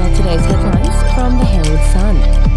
are today's headlines from the Herald Sun.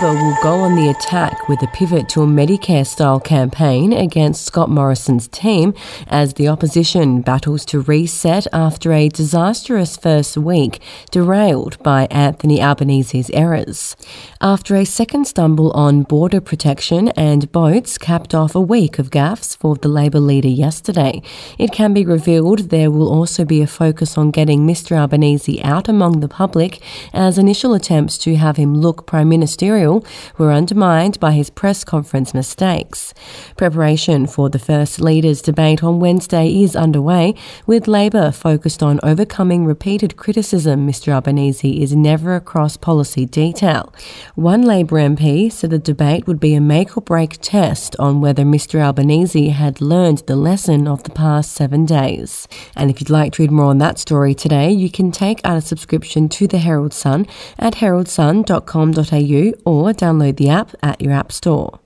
Labor will go on the attack with a pivot to a Medicare style campaign against Scott Morrison's team as the opposition battles to reset after a disastrous first week derailed by Anthony Albanese's errors. After a second stumble on border protection and boats capped off a week of gaffes for the Labor leader yesterday, it can be revealed there will also be a focus on getting Mr Albanese out among the public as initial attempts to have him look Prime Minister were undermined by his press conference mistakes. Preparation for the First Leaders debate on Wednesday is underway, with Labor focused on overcoming repeated criticism Mr Albanese is never across policy detail. One Labor MP said the debate would be a make or break test on whether Mr Albanese had learned the lesson of the past seven days. And if you'd like to read more on that story today, you can take out a subscription to the Herald Sun at heraldsun.com.au or download the app at your App Store.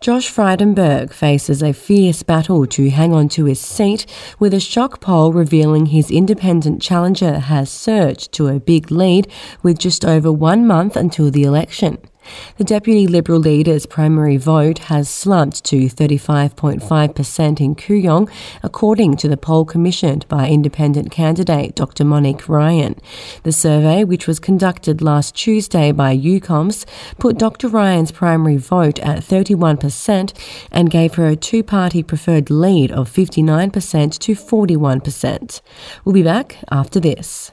Josh Frydenberg faces a fierce battle to hang on to his seat, with a shock poll revealing his independent challenger has surged to a big lead with just over one month until the election. The Deputy Liberal leader's primary vote has slumped to 35.5% in Kooyong, according to the poll commissioned by independent candidate Dr. Monique Ryan. The survey, which was conducted last Tuesday by uComms, put Dr. Ryan's primary vote at 31% and gave her a two party preferred lead of 59% to 41%. We'll be back after this.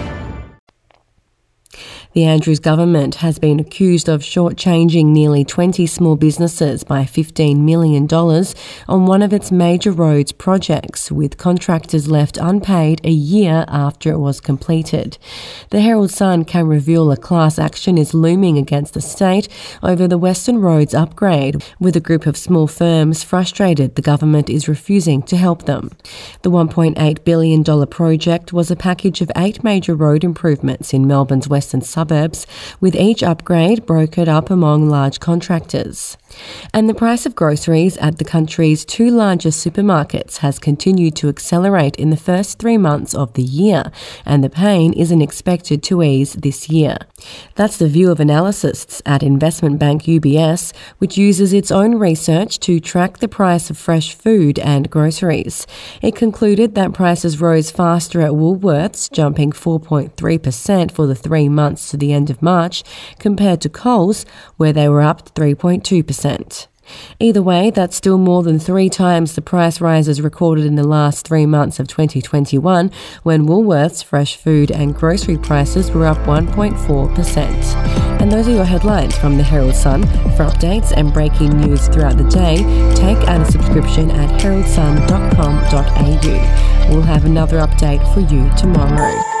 The Andrews government has been accused of shortchanging nearly 20 small businesses by $15 million on one of its major roads projects, with contractors left unpaid a year after it was completed. The Herald Sun can reveal a class action is looming against the state over the Western Roads upgrade, with a group of small firms frustrated the government is refusing to help them. The $1.8 billion project was a package of eight major road improvements in Melbourne's western suburbs suburbs, with each upgrade brokered up among large contractors. And the price of groceries at the country's two largest supermarkets has continued to accelerate in the first three months of the year, and the pain isn't expected to ease this year. That's the view of analysts at investment bank UBS, which uses its own research to track the price of fresh food and groceries. It concluded that prices rose faster at Woolworths, jumping 4.3% for the three months to the end of March, compared to Coles, where they were up 3.2%. Either way, that's still more than three times the price rises recorded in the last three months of 2021, when Woolworths fresh food and grocery prices were up 1.4%. And those are your headlines from the Herald Sun. For updates and breaking news throughout the day, take out a subscription at heraldsun.com.au. We'll have another update for you tomorrow.